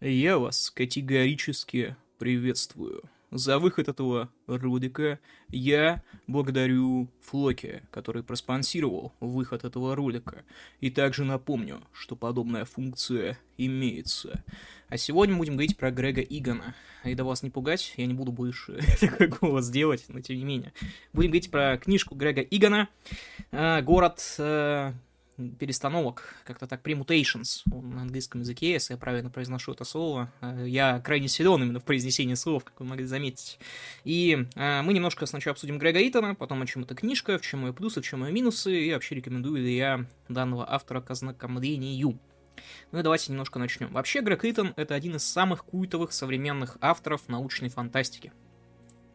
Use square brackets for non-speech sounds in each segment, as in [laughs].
Я вас категорически приветствую. За выход этого ролика я благодарю Флоки, который проспонсировал выход этого ролика. И также напомню, что подобная функция имеется. А сегодня будем говорить про Грега Игана. И да вас не пугать, я не буду больше [laughs] такой голос делать, но тем не менее. Будем говорить про книжку Грега Игана э, «Город э, перестановок, как-то так, premutations на английском языке, если я правильно произношу это слово. Э, я крайне силен именно в произнесении слов, как вы могли заметить. И э, мы немножко сначала обсудим Грега Итона, потом о чем эта книжка, в чем ее плюсы, в чем ее минусы, и вообще рекомендую ли я данного автора к ознакомлению. Ну и давайте немножко начнем. Вообще, Грег Итон — это один из самых культовых современных авторов научной фантастики.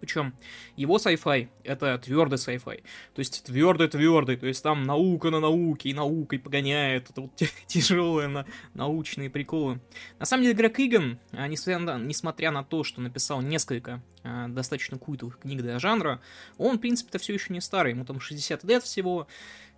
Причем его sci-fi — это твердый sci-fi. То есть твердый-твердый, то есть там наука на науке, и наукой погоняет, это вот [laughs] тяжелые на, научные приколы. На самом деле Грег Иган, а, несмотря на, несмотря на то, что написал несколько а, достаточно культовых книг для жанра, он, в принципе-то, все еще не старый, ему там 60 лет всего,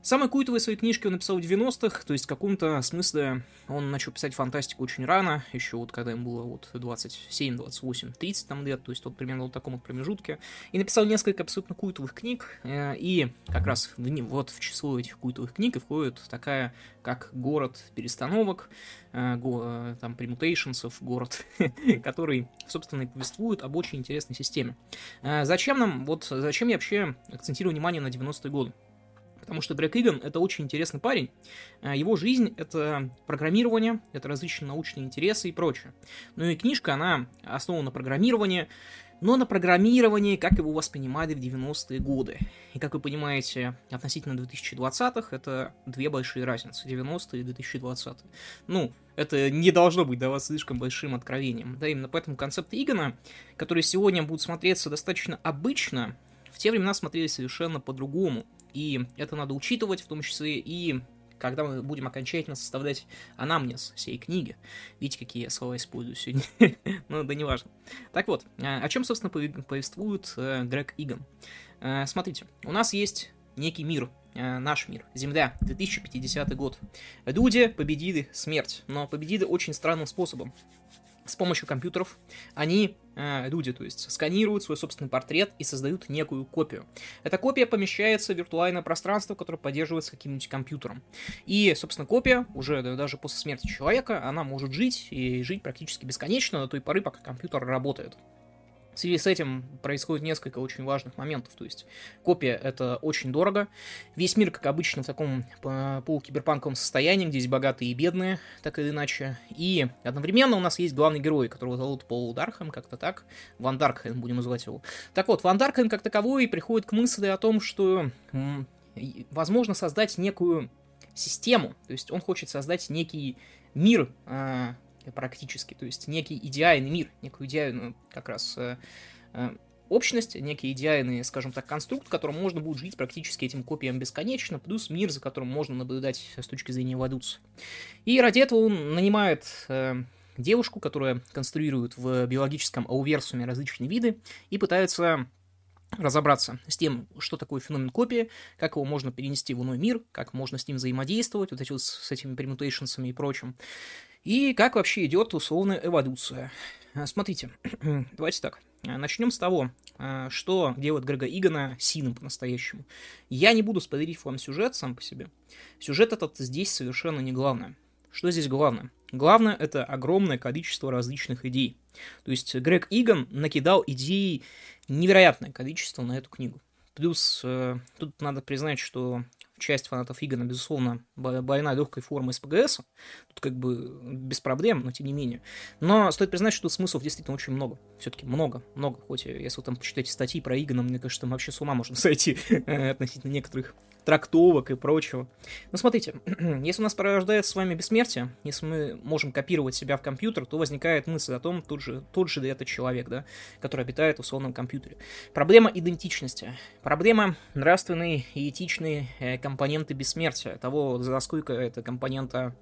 Самые культовые свои книжки он написал в 90-х, то есть в каком-то смысле он начал писать фантастику очень рано, еще вот когда ему было вот 27, 28, 30 там лет, то есть вот примерно в таком вот промежутке, и написал несколько абсолютно культовых книг, э, и как раз в, вот в число этих культовых книг и входит такая, как «Город перестановок», э, го, э, там, премутейшенсов, город, [laughs] который, собственно, и повествует об очень интересной системе. Зачем нам, вот зачем я вообще акцентирую внимание на 90-е годы? Потому что Грег Иган — это очень интересный парень. А, его жизнь — это программирование, это различные научные интересы и прочее. Ну и книжка, она основана на программировании, но на программировании, как его воспринимали в 90-е годы. И как вы понимаете, относительно 2020-х это две большие разницы, 90-е и 2020 Ну, это не должно быть для вас слишком большим откровением. Да, именно поэтому концепт Игана, который сегодня будет смотреться достаточно обычно, в те времена смотрелись совершенно по-другому. И это надо учитывать, в том числе и когда мы будем окончательно составлять анамнез всей книги. Видите, какие я слова использую сегодня? [laughs] ну, да неважно. Так вот, а, о чем, собственно, повествует э, Грег Иган? Э, смотрите, у нас есть некий мир, э, наш мир, Земля, 2050 год. Люди победили смерть, но победили очень странным способом с помощью компьютеров они, э, люди, то есть, сканируют свой собственный портрет и создают некую копию. Эта копия помещается в виртуальное пространство, которое поддерживается каким-нибудь компьютером. И, собственно, копия, уже даже после смерти человека, она может жить и жить практически бесконечно до той поры, пока компьютер работает. В связи с этим происходит несколько очень важных моментов. То есть копия — это очень дорого. Весь мир, как обычно, в таком полукиберпанковом состоянии, где есть богатые и бедные, так или иначе. И одновременно у нас есть главный герой, которого зовут Пол Дархем, как-то так. Ван Даркхем, будем называть его. Так вот, Ван Даркхем, как таковой, приходит к мысли о том, что возможно создать некую систему. То есть он хочет создать некий мир, а, практически, то есть некий идеальный мир, некую идеальную как раз э, э, общность, некий идеальный, скажем так, конструкт, в котором можно будет жить практически этим копиям бесконечно, плюс мир, за которым можно наблюдать с точки зрения эволюции. И ради этого он нанимает э, девушку, которая конструирует в биологическом ауверсуме различные виды и пытается разобраться с тем, что такое феномен копии, как его можно перенести в иной мир, как можно с ним взаимодействовать, вот эти вот с этими пермутейшнсами и прочим. И как вообще идет условная эволюция. А, смотрите, [clears throat] давайте так. А, Начнем с того, а, что делает Грега Игона синым по-настоящему. Я не буду спойлерить вам сюжет сам по себе. Сюжет этот здесь совершенно не главное. Что здесь главное? Главное это огромное количество различных идей. То есть Грег Игон накидал идей невероятное количество на эту книгу. Плюс э, тут надо признать, что часть фанатов Игона, безусловно, больна легкой формы СПГС. Тут как бы без проблем, но тем не менее. Но стоит признать, что смыслов действительно очень много. Все-таки много, много. Хоть если вы там почитаете статьи про Игона, мне кажется, там вообще с ума можно [laughs] сойти э, относительно некоторых трактовок и прочего. Но смотрите, [clears throat] если у нас порождается с вами бессмертие, если мы можем копировать себя в компьютер, то возникает мысль о том, тот же, тот же это человек, да, который обитает в условном компьютере. Проблема идентичности, проблема нравственной и этичной э, компоненты бессмертия, того, за сколько эта компонента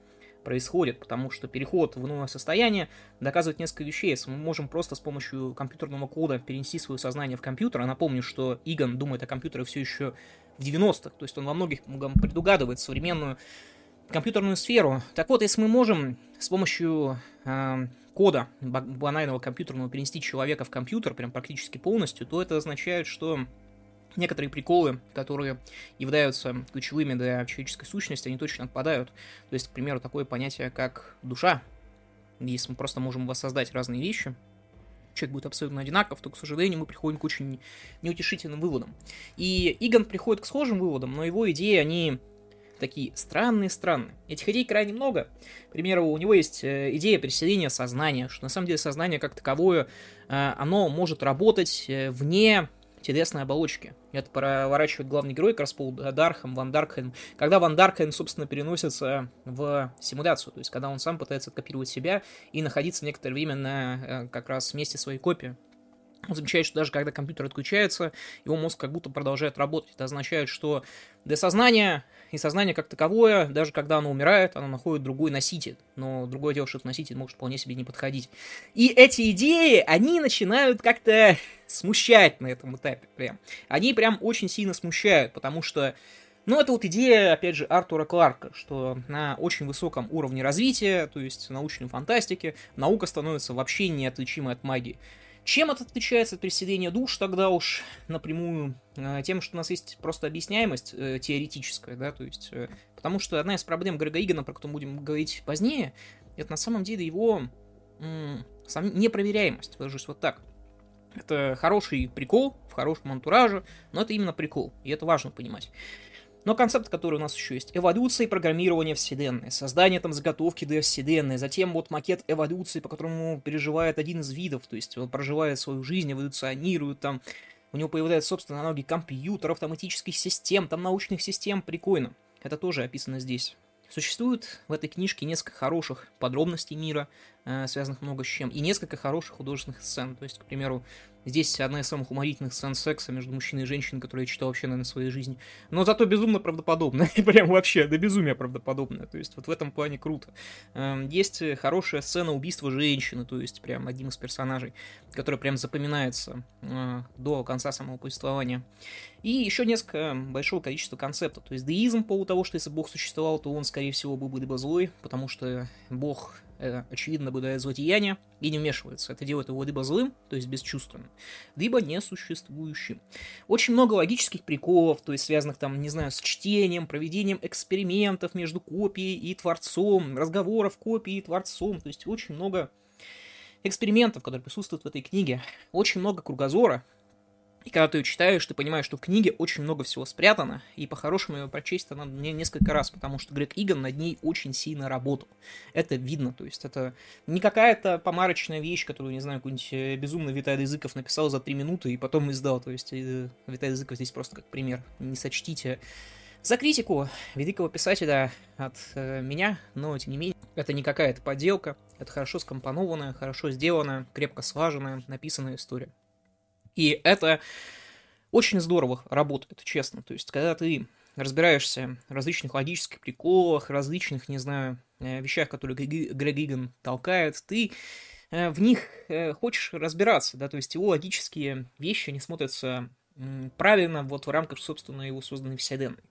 происходит, потому что переход в иное состояние доказывает несколько вещей. Если мы можем просто с помощью компьютерного кода перенести свое сознание в компьютер, а напомню, что Игон думает о компьютере все еще в 90-х, то есть он во многих предугадывает современную компьютерную сферу. Так вот, если мы можем с помощью э, кода банального компьютерного перенести человека в компьютер прям практически полностью, то это означает, что некоторые приколы, которые являются ключевыми для человеческой сущности, они точно отпадают. То есть, к примеру, такое понятие, как душа. Если мы просто можем воссоздать разные вещи, человек будет абсолютно одинаков, то, к сожалению, мы приходим к очень неутешительным выводам. И Игон приходит к схожим выводам, но его идеи, они такие странные-странные. Этих идей крайне много. К примеру, у него есть э, идея переселения сознания, что на самом деле сознание как таковое, э, оно может работать э, вне телесной оболочки. Это проворачивает главный герой, как раз Пол Дархам, Ван Даркхен. Когда Ван Даркхен, собственно, переносится в симуляцию, то есть когда он сам пытается откопировать себя и находиться некоторое время на э, как раз месте своей копии. Он замечает, что даже когда компьютер отключается, его мозг как будто продолжает работать. Это означает, что для сознания и сознание как таковое, даже когда оно умирает, оно находит другой носитель. Но другое дело, что этот носитель может вполне себе не подходить. И эти идеи, они начинают как-то смущать на этом этапе прям. Они прям очень сильно смущают, потому что ну, это вот идея, опять же, Артура Кларка, что на очень высоком уровне развития, то есть научной фантастики, наука становится вообще неотличимой от магии. Чем это отличается от переселения душ тогда уж напрямую? Э, тем, что у нас есть просто объясняемость э, теоретическая, да, то есть, э, потому что одна из проблем Грега Игана, про которую будем говорить позднее, это на самом деле его сам, непроверяемость, выражусь вот так. Это хороший прикол в хорошем антураже, но это именно прикол, и это важно понимать. Но концепт, который у нас еще есть, эволюция и программирование Вселенной, создание там заготовки для Вселенной, затем вот макет эволюции, по которому переживает один из видов, то есть он проживает свою жизнь, эволюционирует там, у него появляются, собственно, ноги компьютеров, автоматических систем, там научных систем, прикольно. Это тоже описано здесь. Существует в этой книжке несколько хороших подробностей мира, связанных много с чем, и несколько хороших художественных сцен. То есть, к примеру, Здесь одна из самых уморительных сцен секса между мужчиной и женщиной, которую я читал вообще, наверное, в своей жизни. Но зато безумно правдоподобно. [laughs] Прям вообще, до безумия правдоподобно. То есть вот в этом плане круто. Эм, есть хорошая сцена убийства женщины, то есть прям одним из персонажей, которая прям запоминается э, до конца самого повествования. И еще несколько большого количества концептов. То есть деизм по поводу того, что если Бог существовал, то он, скорее всего, был бы либо злой, потому что Бог очевидно, наблюдает злодеяние и не вмешивается. Это делает его либо злым, то есть бесчувственным, либо несуществующим. Очень много логических приколов, то есть связанных там, не знаю, с чтением, проведением экспериментов между копией и творцом, разговоров копии и творцом, то есть очень много экспериментов, которые присутствуют в этой книге, очень много кругозора, и когда ты ее читаешь, ты понимаешь, что в книге очень много всего спрятано, и по-хорошему ее прочесть надо мне несколько раз, потому что Грег Иган над ней очень сильно работал. Это видно, то есть это не какая-то помарочная вещь, которую, не знаю, какой-нибудь э, безумный Виталий Языков написал за три минуты и потом издал, то есть э, Виталий Языков здесь просто как пример, не сочтите за критику великого писателя от э, меня, но тем не менее, это не какая-то подделка, это хорошо скомпонованная, хорошо сделанная, крепко слаженная, написанная история. И это очень здорово работает, честно. То есть, когда ты разбираешься в различных логических приколах, различных, не знаю, э, вещах, которые Грег Иган толкает, ты э, в них э, хочешь разбираться, да, то есть его логические вещи не смотрятся правильно вот в рамках, собственно, его созданной вселенной.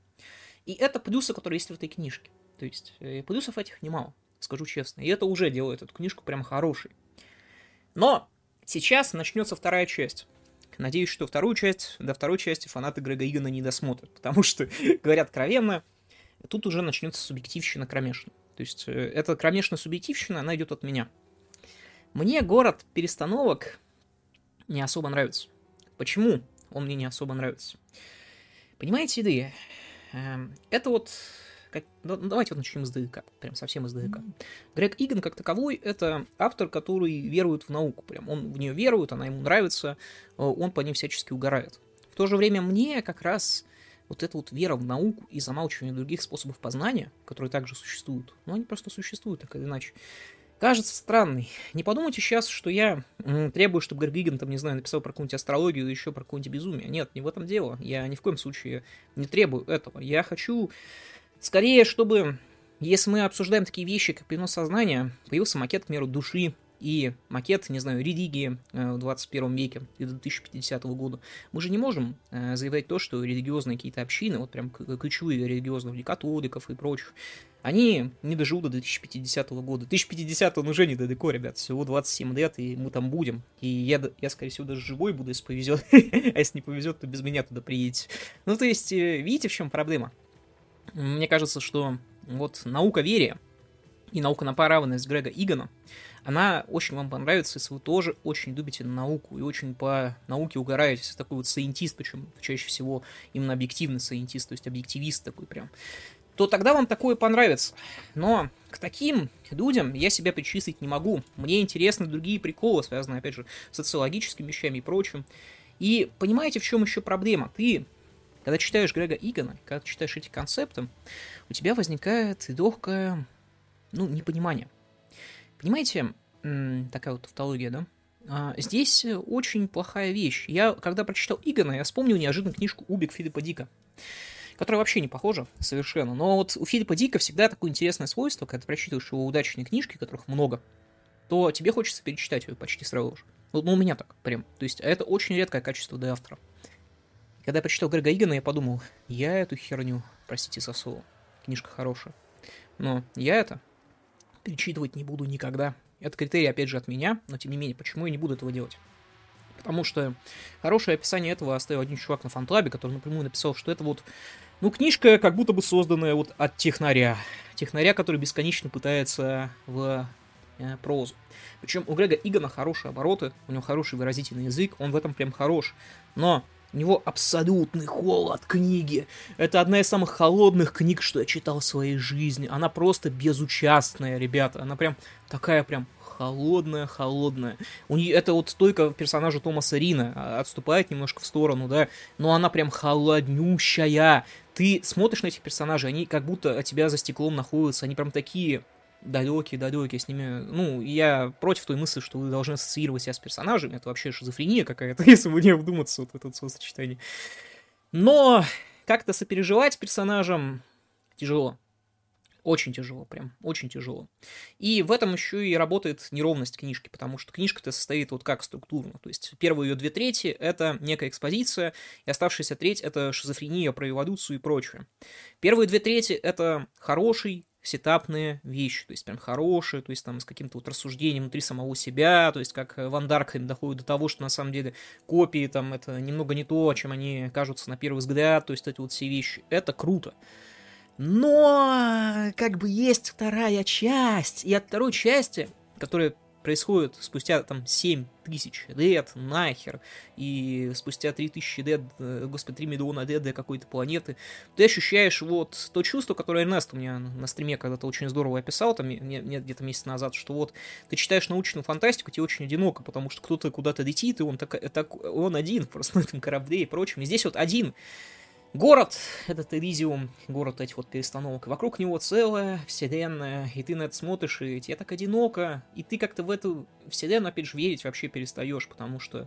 И это плюсы, которые есть в этой книжке. То есть плюсов этих немало, скажу честно. И это уже делает эту книжку прям хорошей. Но сейчас начнется вторая часть. Надеюсь, что вторую часть, до второй части фанаты Грега Игана не досмотрят, [laughs] потому что, [laughs] говорят откровенно, тут уже начнется субъективщина кромешная. То есть, э, эта кромешная субъективщина, она идет от меня. Мне город перестановок не особо нравится. Почему он мне не особо нравится? Понимаете ли, эм, это вот как, ну, давайте вот начнем издалека, прям совсем издалека. Mm-hmm. Грег Иган как таковой — это автор, который верует в науку, прям он в нее верует, она ему нравится, э, он по ней всячески угорает. В то же время мне как раз вот эта вот вера в науку и замалчивание других способов познания, которые также существуют, ну они просто существуют так или иначе, кажется странной. Не подумайте сейчас, что я требую, чтобы Грег там, не знаю, написал про какую-нибудь астрологию или еще про какое-нибудь безумие. Нет, не в этом дело. Я ни в коем случае не требую этого. Я хочу Скорее, чтобы, если мы обсуждаем такие вещи, как перенос сознания, появился макет, к примеру, души и макет, не знаю, религии э, в 21 веке и до 2050 года, мы же не можем э, заявлять то, что религиозные какие-то общины, вот прям ключевые религиозные, вроде католиков и прочих, они не доживут до 2050 года. 2050 он уже недалеко, ребят, всего 27 лет, и мы там будем. И я, я скорее всего, даже живой буду, если повезет. [laughs] а если не повезет, то без меня туда приедете. Ну, то есть, э, видите, в чем проблема? Мне кажется, что вот наука верия и наука на направленность Грега Игана, она очень вам понравится, если вы тоже очень любите науку и очень по науке угораетесь. Такой вот сайентист, причем чаще всего именно объективный сайентист, то есть объективист такой прям то тогда вам такое понравится. Но к таким людям я себя причислить не могу. Мне интересны другие приколы, связанные, опять же, с социологическими вещами и прочим. И понимаете, в чем еще проблема? Ты, когда читаешь Грега Игана, когда читаешь эти концепты, у тебя возникает легкое, ну, непонимание. Понимаете, такая вот тавтология, да? А, здесь очень плохая вещь. Я, когда прочитал Игана, я вспомнил неожиданно книжку «Убик» Филиппа Дика которая вообще не похожа совершенно. Но вот у Филиппа Дика всегда такое интересное свойство, когда ты прочитываешь его удачные книжки, которых много, то тебе хочется перечитать ее почти сразу же. Ну, у меня так, прям. То есть, это очень редкое качество для автора. Когда я прочитал Грега Игана, я подумал, я эту херню, простите за книжка хорошая, но я это перечитывать не буду никогда. Это критерий, опять же, от меня, но тем не менее, почему я не буду этого делать? Потому что хорошее описание этого оставил один чувак на фантлабе, который напрямую написал, что это вот, ну, книжка как будто бы созданная вот от технаря. Технаря, который бесконечно пытается в э, прозу. Причем у Грега Игона хорошие обороты, у него хороший выразительный язык, он в этом прям хорош. Но у него абсолютный холод книги. Это одна из самых холодных книг, что я читал в своей жизни. Она просто безучастная, ребята. Она прям такая прям холодная, холодная. У нее это вот только персонажа Томаса Рина а, отступает немножко в сторону, да, но она прям холоднющая. Ты смотришь на этих персонажей, они как будто от тебя за стеклом находятся, они прям такие далекие, далекие с ними. Ну, я против той мысли, что вы должны ассоциировать себя с персонажами. Это вообще шизофрения какая-то, [laughs] если вы не вдуматься вот в это сочетание. Но как-то сопереживать персонажам тяжело. Очень тяжело, прям, очень тяжело. И в этом еще и работает неровность книжки, потому что книжка-то состоит вот как структурно. То есть первые ее две трети — это некая экспозиция, и оставшаяся треть — это шизофрения про эволюцию и прочее. Первые две трети — это хороший, сетапные вещи, то есть прям хорошие, то есть там с каким-то вот рассуждением внутри самого себя, то есть как Ван Даркхейм доходит до того, что на самом деле копии там это немного не то, чем они кажутся на первый взгляд, то есть эти вот все вещи, это круто. Но как бы есть вторая часть, и от второй части, которая происходит спустя там 7 тысяч лет, нахер, и спустя 3 тысячи лет, э, господи, 3 миллиона лет до какой-то планеты, ты ощущаешь вот то чувство, которое Эрнест у меня на стриме когда-то очень здорово описал, там, где-то месяц назад, что вот ты читаешь научную фантастику, тебе очень одиноко, потому что кто-то куда-то летит, и он, так, так, он один просто на этом корабле и прочем, и здесь вот один, Город, этот Элизиум, город этих вот перестановок, вокруг него целая вселенная, и ты на это смотришь, и тебе так одиноко, и ты как-то в эту вселенную, опять же, верить вообще перестаешь, потому что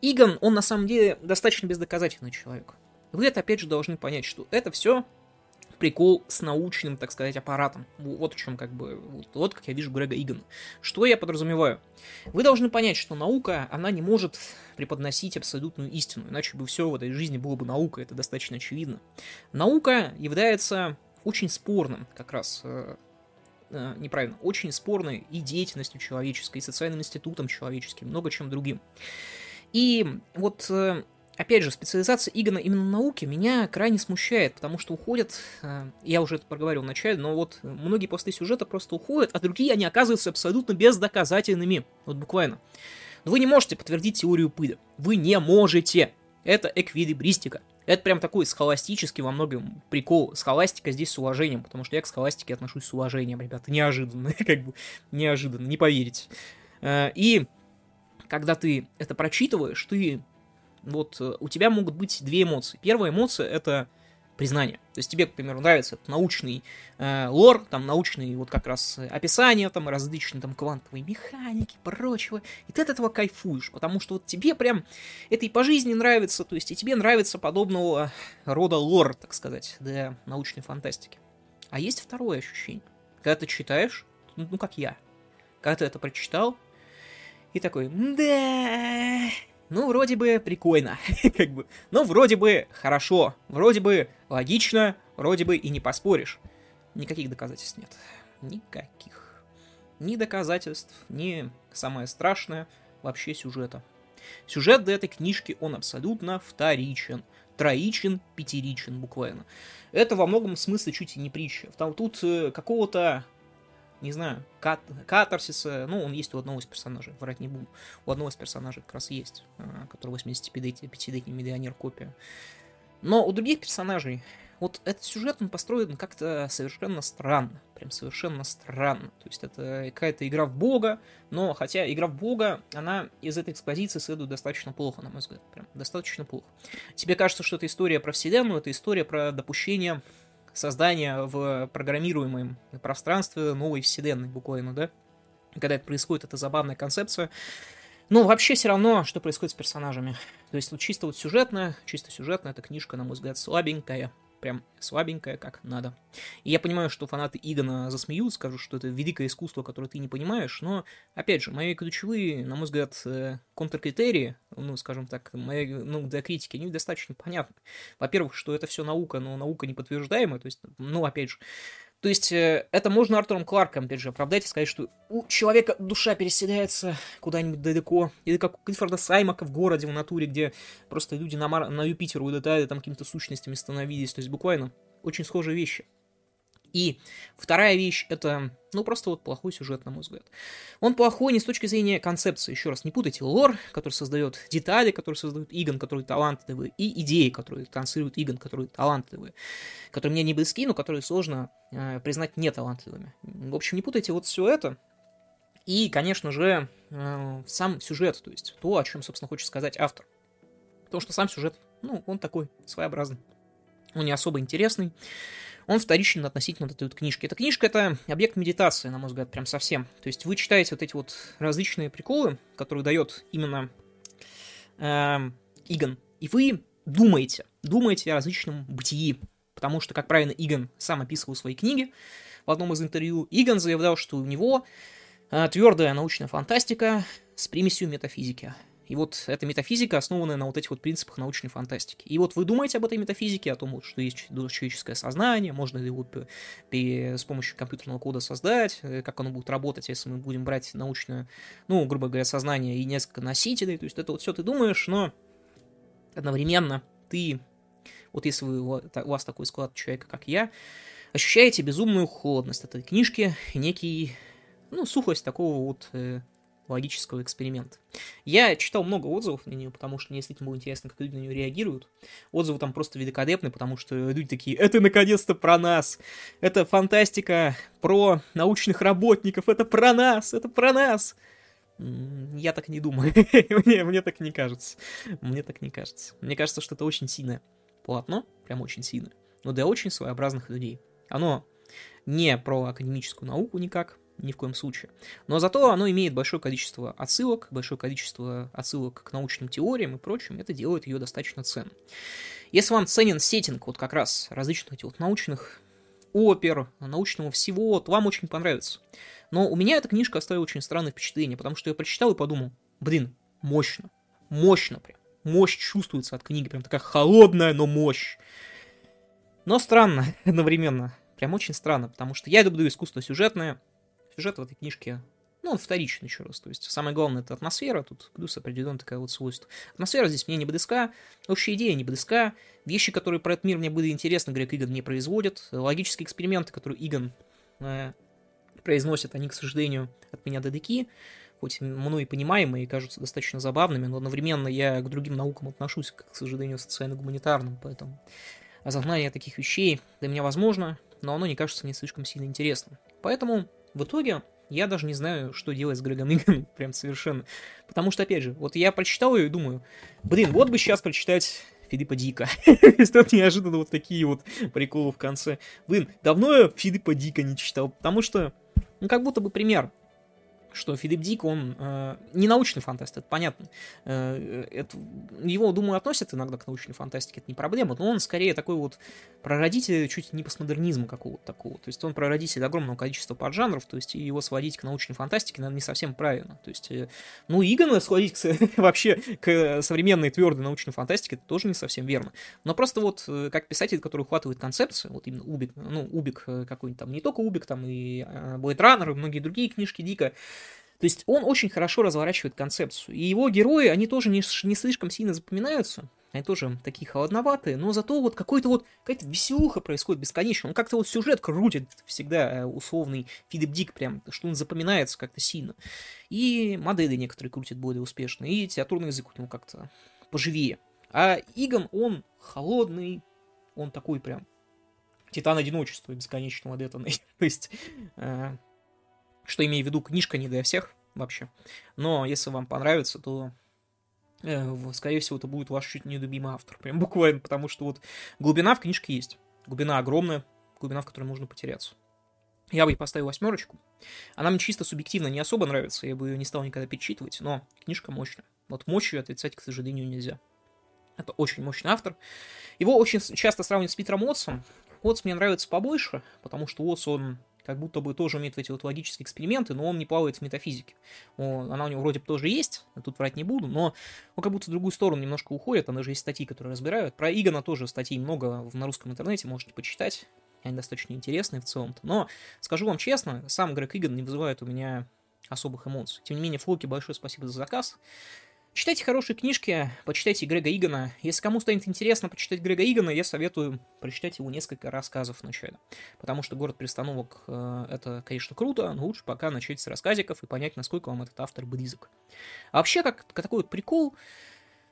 Игон, он на самом деле достаточно бездоказательный человек. Вы это, опять же, должны понять, что это все прикол с научным, так сказать, аппаратом. Вот в чем как бы, вот, вот как я вижу Грега Игана. Что я подразумеваю? Вы должны понять, что наука, она не может преподносить абсолютную истину, иначе бы все в этой жизни было бы наука, это достаточно очевидно. Наука является очень спорным как раз э, э, неправильно, очень спорной и деятельностью человеческой, и социальным институтом человеческим, много чем другим. И вот э, опять же, специализация Игона именно в науке меня крайне смущает, потому что уходят, э, я уже это проговорил в начале, но вот многие посты сюжета просто уходят, а другие они оказываются абсолютно бездоказательными. Вот буквально. Но вы не можете подтвердить теорию пыли. Вы не можете. Это эквилибристика. Это прям такой схоластический во многом прикол. Схоластика здесь с уважением, потому что я к схоластике отношусь с уважением, ребята. Неожиданно, [laughs] как бы, неожиданно, не поверите. Э, и когда ты это прочитываешь, ты вот э, у тебя могут быть две эмоции. Первая эмоция это признание. То есть тебе, к примеру, нравится научный э, лор, там научный вот как раз описание, там различные там квантовые механики, прочего, и ты от этого кайфуешь, потому что вот тебе прям это и по жизни нравится, то есть и тебе нравится подобного рода лор, так сказать, для научной фантастики. А есть второе ощущение, когда ты читаешь, ну как я, когда ты это прочитал, И такой, да, ну, вроде бы прикольно, [laughs] как бы, ну, вроде бы хорошо, вроде бы логично, вроде бы и не поспоришь. Никаких доказательств нет. Никаких. Ни доказательств, ни, самое страшное, вообще сюжета. Сюжет до этой книжки, он абсолютно вторичен. Троичен, пятеричен буквально. Это во многом смысле чуть и не притча. Там тут э, какого-то не знаю, кат катарсиса, ну, он есть у одного из персонажей, врать не буду, у одного из персонажей как раз есть, а, который 85-летний миллионер копия. Но у других персонажей вот этот сюжет, он построен как-то совершенно странно. Прям совершенно странно. То есть это какая-то игра в бога, но хотя игра в бога, она из этой экспозиции следует достаточно плохо, на мой взгляд. Прям достаточно плохо. Тебе кажется, что это история про вселенную, это история про допущение создания в программируемом пространстве новой вселенной буквально, да? Когда это происходит, это забавная концепция. Но вообще все равно, что происходит с персонажами. То есть вот чисто вот сюжетная, чисто сюжетная эта книжка, на мой взгляд, слабенькая прям слабенькая, как надо. И я понимаю, что фанаты Игона засмеют, скажут, что это великое искусство, которое ты не понимаешь, но, опять же, мои ключевые, на мой взгляд, э, контркритерии, ну, скажем так, мои, ну, для критики, они достаточно понятны. Во-первых, что это все наука, но наука не подтверждаемая, то есть, ну, опять же, то есть э, это можно Артуром Кларком, опять же, оправдать и сказать, что у человека душа переселяется куда-нибудь далеко. Или как у Клиффорда Саймака в городе в натуре, где просто люди на, Мар... на Юпитер улетали, там какими-то сущностями становились. То есть буквально очень схожие вещи. И вторая вещь — это, ну, просто вот плохой сюжет, на мой взгляд. Он плохой не с точки зрения концепции, еще раз, не путайте лор, который создает детали, которые создают Игон, которые талантливые, и идеи, которые транслирует Игон, которые талантливые, которые мне не близки, но которые сложно э, признать неталантливыми. В общем, не путайте вот все это, и, конечно же, э, сам сюжет, то есть то, о чем, собственно, хочет сказать автор. Потому что сам сюжет, ну, он такой своеобразный. Он не особо интересный он вторичен относительно этой вот книжки. Эта книжка — это объект медитации, на мой взгляд, прям совсем. То есть вы читаете вот эти вот различные приколы, которые дает именно э, Игон, и вы думаете, думаете о различном бытии, потому что, как правильно Игон сам описывал свои книги в одном из интервью, Игон заявлял, что у него э, твердая научная фантастика с примесью метафизики. И вот эта метафизика, основанная на вот этих вот принципах научной фантастики. И вот вы думаете об этой метафизике, о том, что есть человеческое сознание, можно ли его с помощью компьютерного кода создать, э, как оно будет работать, если мы будем брать научное, ну, грубо говоря, сознание и несколько носителей. То есть это вот все ты думаешь, но одновременно ты, вот если вы, у вас такой склад человека, как я, ощущаете безумную холодность этой книжки, некий, ну, сухость такого вот э, логического эксперимента. Я читал много отзывов на нее, потому что мне действительно было интересно, как люди на нее реагируют. Отзывы там просто великолепны, потому что люди такие, это наконец-то про нас, это фантастика про научных работников, это про нас, это про нас. Я так не думаю. [laughs] мне, мне так не кажется. Мне так не кажется. Мне кажется, что это очень сильное полотно, прям очень сильное, но для очень своеобразных людей. Оно не про академическую науку никак, ни в коем случае. Но зато оно имеет большое количество отсылок, большое количество отсылок к научным теориям и прочим, это делает ее достаточно ценной. Если вам ценен сеттинг вот как раз различных этих вот научных опер, научного всего, то вам очень понравится. Но у меня эта книжка оставила очень странное впечатление, потому что я прочитал и подумал, блин, мощно, мощно прям, мощь чувствуется от книги, прям такая холодная, но мощь. Но странно [laughs] одновременно, прям очень странно, потому что я люблю искусство сюжетное, сюжет в этой книжке ну, он вторичный еще раз. То есть самое главное это атмосфера, тут плюс определенное такое вот свойство. Атмосфера здесь мне не близка, общая идея не близка, вещи, которые про этот мир мне были интересны, Грег Игон не производит, логические эксперименты, которые Игон э, произносит, они, к сожалению, от меня далеки, хоть мной понимаемые и кажутся достаточно забавными, но одновременно я к другим наукам отношусь, к, к сожалению, социально-гуманитарным, поэтому осознание таких вещей для меня возможно, но оно не кажется мне слишком сильно интересным. Поэтому в итоге я даже не знаю, что делать с Грегом Игом, [laughs] прям совершенно. Потому что, опять же, вот я прочитал ее и думаю, блин, вот бы сейчас прочитать Филиппа Дика. [laughs] Тут неожиданно вот такие вот приколы в конце. Блин, давно я Филиппа Дика не читал, потому что, ну, как будто бы пример, что Филипп Дик, он э, не научный фантаст, это понятно. Э, это, его, думаю, относят иногда к научной фантастике, это не проблема, но он скорее такой вот прародитель чуть не постмодернизма какого-то такого. То есть он прародитель огромного количества поджанров, то есть его сводить к научной фантастике, наверное, не совсем правильно. То есть, э, ну, Игона [laughs] сводить к, [laughs] вообще к современной твердой научной фантастике, это тоже не совсем верно. Но просто вот э, как писатель, который ухватывает концепцию, вот именно Убик, ну, Убик э, какой-нибудь там, не только Убик, там и Blade Runner, и многие другие книжки Дика, то есть он очень хорошо разворачивает концепцию. И его герои, они тоже не, не слишком сильно запоминаются. Они тоже такие холодноватые, но зато вот какой-то вот какая-то веселуха происходит бесконечно. Он как-то вот сюжет крутит всегда э, условный Филипп Дик прям, что он запоминается как-то сильно. И модели некоторые крутят более успешно, и театрный язык у него как-то поживее. А Игон, он холодный, он такой прям титан одиночества бесконечного детонный. [laughs] То есть, э, что имею в виду, книжка не для всех вообще. Но если вам понравится, то э, скорее всего, это будет ваш чуть не любимый автор. [laughs] Прям буквально, потому что вот глубина в книжке есть. Глубина огромная, глубина, в которой можно потеряться. Я бы ей поставил восьмерочку. Она мне чисто субъективно не особо нравится, я бы ее не стал никогда перечитывать, но книжка мощная. Вот мощью отрицать, к сожалению, нельзя. Это очень мощный автор. Его очень часто сравнивают с Питером Уотсом. Уотс мне нравится побольше, потому что Уотс, он как будто бы тоже умеет в эти вот логические эксперименты, но он не плавает в метафизике. Он, она у него вроде бы тоже есть, тут врать не буду, но он как будто в другую сторону немножко уходит, там даже есть статьи, которые разбирают. Про Игона тоже статей много на русском интернете, можете почитать, они достаточно интересные в целом-то. Но скажу вам честно, сам Грег Игон не вызывает у меня особых эмоций. Тем не менее, Флоки, большое спасибо за заказ. Читайте хорошие книжки, почитайте Грега Игона. Если кому станет интересно почитать Грега Игона, я советую прочитать его несколько рассказов вначале. Потому что «Город пристановок» э, — это, конечно, круто, но лучше пока начать с рассказиков и понять, насколько вам этот автор близок. А вообще, как такой вот прикол,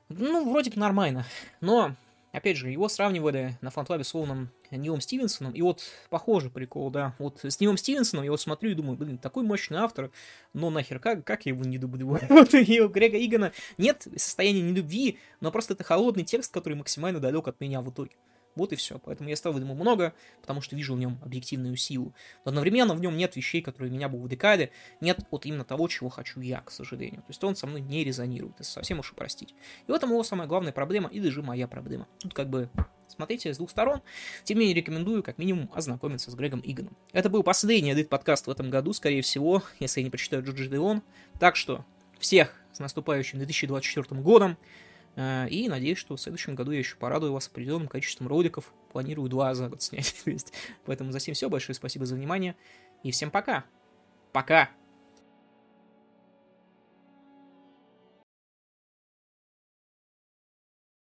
ну, вроде бы нормально. Но Опять же, его сравнивали на фанклабе с Лоуном Нилом Стивенсоном, и вот похоже прикол, да. Вот с Нилом Стивенсоном я вот смотрю и думаю, блин, такой мощный автор, но нахер, как, как я его не люблю? [laughs] вот и у Грега Игона нет состояния нелюбви, но просто это холодный текст, который максимально далек от меня в итоге. Вот и все. Поэтому я ставлю ему много, потому что вижу в нем объективную силу. Но одновременно в нем нет вещей, которые меня бы увлекали. Нет вот именно того, чего хочу я, к сожалению. То есть он со мной не резонирует. Это совсем уж простить. И в этом его самая главная проблема, и даже моя проблема. Тут как бы смотрите с двух сторон. Тем не менее, рекомендую как минимум ознакомиться с Грегом Игоном. Это был последний Эдит подкаст в этом году, скорее всего, если я не прочитаю Джорджи Деон. Так что всех с наступающим 2024 годом. Э, и надеюсь, что в следующем году я еще порадую вас определенным количеством роликов. Планирую два за год снять. [laughs] Поэтому за всем все. Большое спасибо за внимание. И всем пока. Пока.